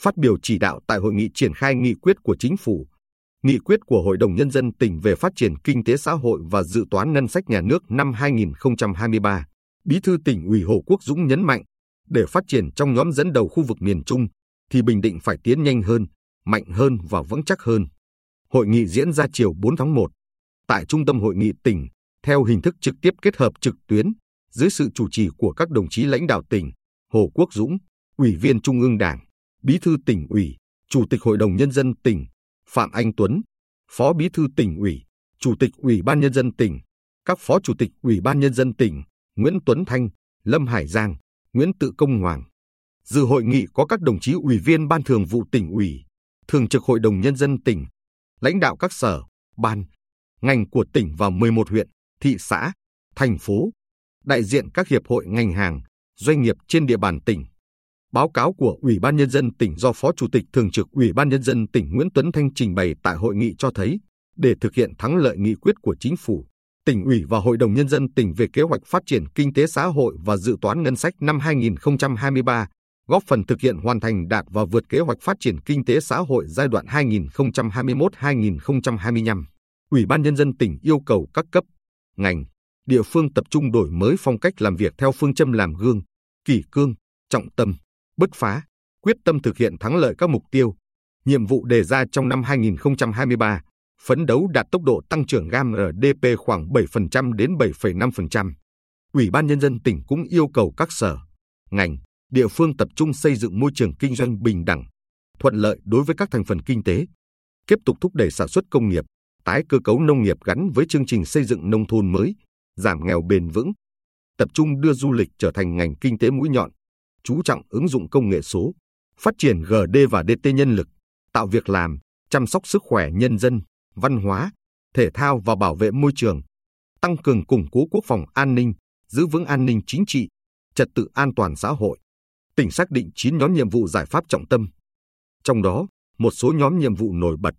Phát biểu chỉ đạo tại hội nghị triển khai nghị quyết của chính phủ, nghị quyết của Hội đồng Nhân dân tỉnh về phát triển kinh tế xã hội và dự toán ngân sách nhà nước năm 2023, Bí thư tỉnh ủy Hồ Quốc Dũng nhấn mạnh, để phát triển trong nhóm dẫn đầu khu vực miền Trung, thì Bình Định phải tiến nhanh hơn, mạnh hơn và vững chắc hơn. Hội nghị diễn ra chiều 4 tháng 1 tại Trung tâm Hội nghị tỉnh theo hình thức trực tiếp kết hợp trực tuyến dưới sự chủ trì của các đồng chí lãnh đạo tỉnh Hồ Quốc Dũng, Ủy viên Trung ương Đảng, Bí thư tỉnh ủy, Chủ tịch Hội đồng Nhân dân tỉnh Phạm Anh Tuấn, Phó Bí thư tỉnh ủy, Chủ tịch Ủy ban Nhân dân tỉnh, các Phó Chủ tịch Ủy ban Nhân dân tỉnh Nguyễn Tuấn Thanh, Lâm Hải Giang, Nguyễn Tự Công Hoàng. Dự hội nghị có các đồng chí ủy viên Ban Thường vụ tỉnh ủy, Thường trực Hội đồng Nhân dân tỉnh, lãnh đạo các sở, ban, ngành của tỉnh và 11 huyện, thị xã, thành phố, đại diện các hiệp hội ngành hàng, doanh nghiệp trên địa bàn tỉnh. Báo cáo của Ủy ban Nhân dân tỉnh do Phó Chủ tịch Thường trực Ủy ban Nhân dân tỉnh Nguyễn Tuấn Thanh trình bày tại hội nghị cho thấy, để thực hiện thắng lợi nghị quyết của chính phủ, tỉnh ủy và Hội đồng Nhân dân tỉnh về kế hoạch phát triển kinh tế xã hội và dự toán ngân sách năm 2023, góp phần thực hiện hoàn thành đạt và vượt kế hoạch phát triển kinh tế xã hội giai đoạn 2021-2025. Ủy ban Nhân dân tỉnh yêu cầu các cấp, ngành, địa phương tập trung đổi mới phong cách làm việc theo phương châm làm gương, kỷ cương, trọng tâm, bứt phá, quyết tâm thực hiện thắng lợi các mục tiêu, nhiệm vụ đề ra trong năm 2023, phấn đấu đạt tốc độ tăng trưởng GDP khoảng 7% đến 7,5%. Ủy ban Nhân dân tỉnh cũng yêu cầu các sở, ngành, địa phương tập trung xây dựng môi trường kinh doanh bình đẳng, thuận lợi đối với các thành phần kinh tế, tiếp tục thúc đẩy sản xuất công nghiệp, tái cơ cấu nông nghiệp gắn với chương trình xây dựng nông thôn mới, giảm nghèo bền vững, tập trung đưa du lịch trở thành ngành kinh tế mũi nhọn, chú trọng ứng dụng công nghệ số, phát triển GD và DT nhân lực, tạo việc làm, chăm sóc sức khỏe nhân dân, văn hóa, thể thao và bảo vệ môi trường, tăng cường củng cố quốc phòng an ninh, giữ vững an ninh chính trị, trật tự an toàn xã hội. Tỉnh xác định 9 nhóm nhiệm vụ giải pháp trọng tâm. Trong đó, một số nhóm nhiệm vụ nổi bật.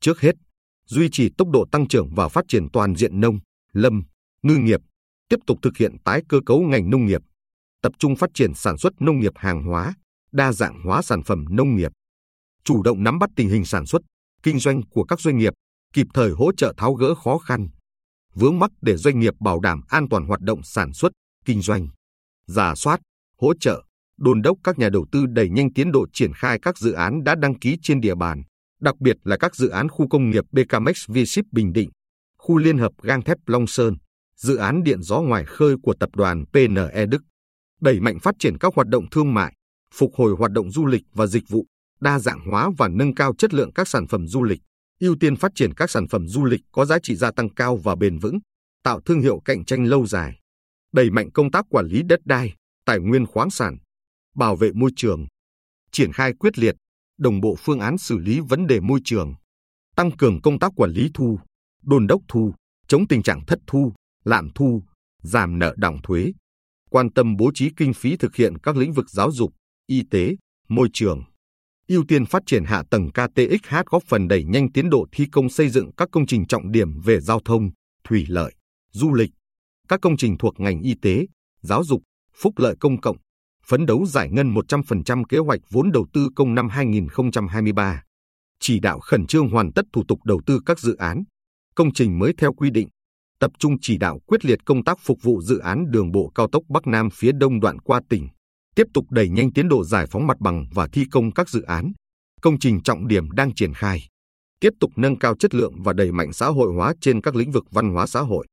Trước hết, duy trì tốc độ tăng trưởng và phát triển toàn diện nông, lâm, ngư nghiệp, tiếp tục thực hiện tái cơ cấu ngành nông nghiệp, tập trung phát triển sản xuất nông nghiệp hàng hóa, đa dạng hóa sản phẩm nông nghiệp, chủ động nắm bắt tình hình sản xuất, kinh doanh của các doanh nghiệp, kịp thời hỗ trợ tháo gỡ khó khăn, vướng mắc để doanh nghiệp bảo đảm an toàn hoạt động sản xuất, kinh doanh, giả soát, hỗ trợ, đôn đốc các nhà đầu tư đẩy nhanh tiến độ triển khai các dự án đã đăng ký trên địa bàn, đặc biệt là các dự án khu công nghiệp BKMX V-Ship Bình Định, khu liên hợp gang thép Long Sơn, dự án điện gió ngoài khơi của tập đoàn PNE Đức, đẩy mạnh phát triển các hoạt động thương mại, phục hồi hoạt động du lịch và dịch vụ, đa dạng hóa và nâng cao chất lượng các sản phẩm du lịch, ưu tiên phát triển các sản phẩm du lịch có giá trị gia tăng cao và bền vững, tạo thương hiệu cạnh tranh lâu dài, đẩy mạnh công tác quản lý đất đai, tài nguyên khoáng sản, bảo vệ môi trường, triển khai quyết liệt, đồng bộ phương án xử lý vấn đề môi trường, tăng cường công tác quản lý thu, đôn đốc thu, chống tình trạng thất thu, lạm thu, giảm nợ đọng thuế, quan tâm bố trí kinh phí thực hiện các lĩnh vực giáo dục, y tế, môi trường. Ưu tiên phát triển hạ tầng KTXH góp phần đẩy nhanh tiến độ thi công xây dựng các công trình trọng điểm về giao thông, thủy lợi, du lịch, các công trình thuộc ngành y tế, giáo dục, phúc lợi công cộng, phấn đấu giải ngân 100% kế hoạch vốn đầu tư công năm 2023. Chỉ đạo khẩn trương hoàn tất thủ tục đầu tư các dự án, công trình mới theo quy định, tập trung chỉ đạo quyết liệt công tác phục vụ dự án đường bộ cao tốc Bắc Nam phía đông đoạn qua tỉnh, tiếp tục đẩy nhanh tiến độ giải phóng mặt bằng và thi công các dự án, công trình trọng điểm đang triển khai, tiếp tục nâng cao chất lượng và đẩy mạnh xã hội hóa trên các lĩnh vực văn hóa xã hội.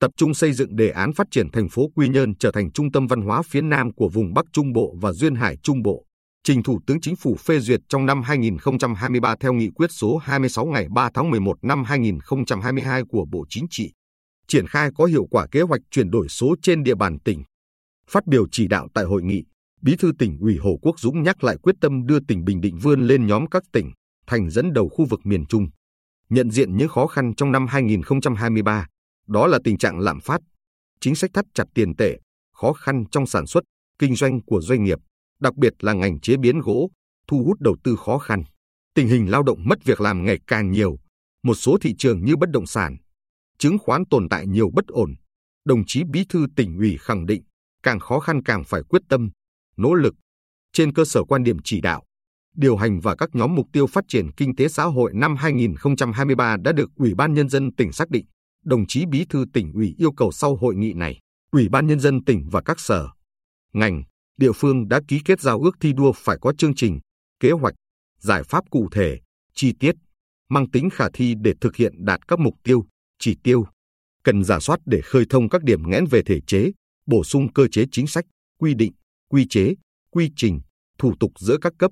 Tập trung xây dựng đề án phát triển thành phố Quy Nhơn trở thành trung tâm văn hóa phía Nam của vùng Bắc Trung Bộ và Duyên Hải Trung Bộ, trình Thủ tướng Chính phủ phê duyệt trong năm 2023 theo nghị quyết số 26 ngày 3 tháng 11 năm 2022 của Bộ Chính trị triển khai có hiệu quả kế hoạch chuyển đổi số trên địa bàn tỉnh. Phát biểu chỉ đạo tại hội nghị, Bí thư tỉnh ủy Hồ Quốc Dũng nhắc lại quyết tâm đưa tỉnh Bình Định vươn lên nhóm các tỉnh thành dẫn đầu khu vực miền Trung. Nhận diện những khó khăn trong năm 2023, đó là tình trạng lạm phát, chính sách thắt chặt tiền tệ, khó khăn trong sản xuất, kinh doanh của doanh nghiệp, đặc biệt là ngành chế biến gỗ, thu hút đầu tư khó khăn. Tình hình lao động mất việc làm ngày càng nhiều, một số thị trường như bất động sản, chứng khoán tồn tại nhiều bất ổn. Đồng chí Bí thư tỉnh ủy khẳng định, càng khó khăn càng phải quyết tâm, nỗ lực. Trên cơ sở quan điểm chỉ đạo, điều hành và các nhóm mục tiêu phát triển kinh tế xã hội năm 2023 đã được Ủy ban Nhân dân tỉnh xác định. Đồng chí Bí thư tỉnh ủy yêu cầu sau hội nghị này, Ủy ban Nhân dân tỉnh và các sở, ngành, địa phương đã ký kết giao ước thi đua phải có chương trình, kế hoạch, giải pháp cụ thể, chi tiết, mang tính khả thi để thực hiện đạt các mục tiêu, chỉ tiêu. Cần giả soát để khơi thông các điểm nghẽn về thể chế, bổ sung cơ chế chính sách, quy định, quy chế, quy trình, thủ tục giữa các cấp,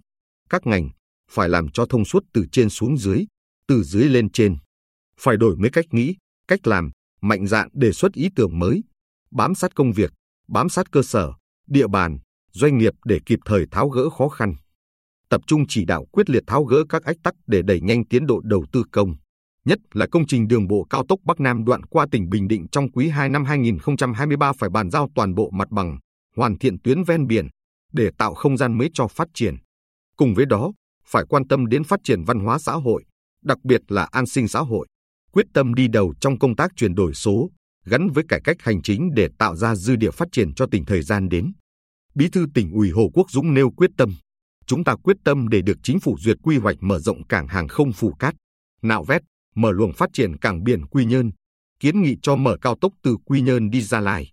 các ngành, phải làm cho thông suốt từ trên xuống dưới, từ dưới lên trên. Phải đổi mới cách nghĩ, cách làm, mạnh dạn đề xuất ý tưởng mới, bám sát công việc, bám sát cơ sở, địa bàn, doanh nghiệp để kịp thời tháo gỡ khó khăn. Tập trung chỉ đạo quyết liệt tháo gỡ các ách tắc để đẩy nhanh tiến độ đầu tư công, nhất là công trình đường bộ cao tốc Bắc Nam đoạn qua tỉnh Bình Định trong quý 2 năm 2023 phải bàn giao toàn bộ mặt bằng, hoàn thiện tuyến ven biển để tạo không gian mới cho phát triển. Cùng với đó, phải quan tâm đến phát triển văn hóa xã hội, đặc biệt là an sinh xã hội, quyết tâm đi đầu trong công tác chuyển đổi số, gắn với cải cách hành chính để tạo ra dư địa phát triển cho tỉnh thời gian đến. Bí thư tỉnh ủy Hồ Quốc Dũng nêu quyết tâm, chúng ta quyết tâm để được chính phủ duyệt quy hoạch mở rộng cảng hàng không Phù Cát, nạo vét, mở luồng phát triển cảng biển Quy Nhơn, kiến nghị cho mở cao tốc từ Quy Nhơn đi Gia Lai.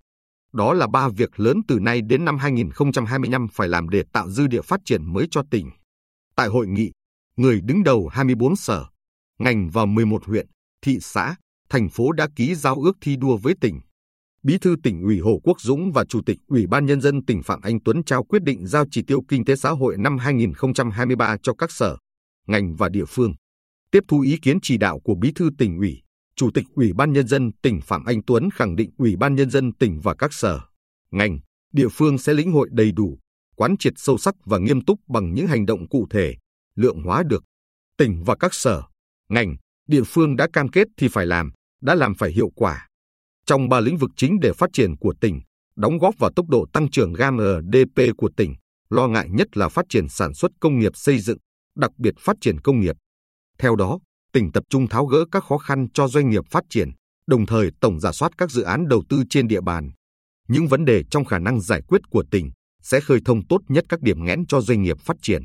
Đó là ba việc lớn từ nay đến năm 2025 phải làm để tạo dư địa phát triển mới cho tỉnh. Tại hội nghị, người đứng đầu 24 sở, ngành và 11 huyện, thị xã, thành phố đã ký giao ước thi đua với tỉnh. Bí thư tỉnh ủy Hồ Quốc Dũng và Chủ tịch Ủy ban Nhân dân tỉnh Phạm Anh Tuấn trao quyết định giao chỉ tiêu kinh tế xã hội năm 2023 cho các sở, ngành và địa phương. Tiếp thu ý kiến chỉ đạo của Bí thư tỉnh ủy, Chủ tịch Ủy ban Nhân dân tỉnh Phạm Anh Tuấn khẳng định Ủy ban Nhân dân tỉnh và các sở, ngành, địa phương sẽ lĩnh hội đầy đủ, quán triệt sâu sắc và nghiêm túc bằng những hành động cụ thể, lượng hóa được. Tỉnh và các sở, ngành, địa phương đã cam kết thì phải làm, đã làm phải hiệu quả. Trong ba lĩnh vực chính để phát triển của tỉnh, đóng góp vào tốc độ tăng trưởng GDP của tỉnh, lo ngại nhất là phát triển sản xuất công nghiệp xây dựng, đặc biệt phát triển công nghiệp. Theo đó, tỉnh tập trung tháo gỡ các khó khăn cho doanh nghiệp phát triển, đồng thời tổng giả soát các dự án đầu tư trên địa bàn. Những vấn đề trong khả năng giải quyết của tỉnh sẽ khơi thông tốt nhất các điểm nghẽn cho doanh nghiệp phát triển.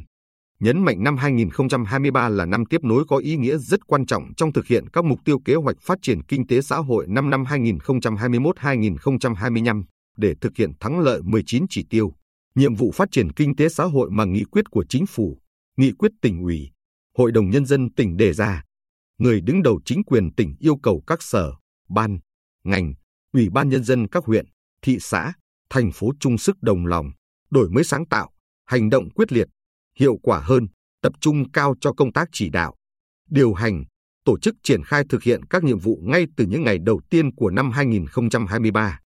Nhấn mạnh năm 2023 là năm tiếp nối có ý nghĩa rất quan trọng trong thực hiện các mục tiêu kế hoạch phát triển kinh tế xã hội 5 năm 2021-2025 để thực hiện thắng lợi 19 chỉ tiêu, nhiệm vụ phát triển kinh tế xã hội mà nghị quyết của chính phủ, nghị quyết tỉnh ủy, Hội đồng Nhân dân tỉnh đề ra. Người đứng đầu chính quyền tỉnh yêu cầu các sở, ban, ngành, ủy ban nhân dân các huyện, thị xã, thành phố chung sức đồng lòng, đổi mới sáng tạo, hành động quyết liệt, hiệu quả hơn, tập trung cao cho công tác chỉ đạo, điều hành, tổ chức triển khai thực hiện các nhiệm vụ ngay từ những ngày đầu tiên của năm 2023.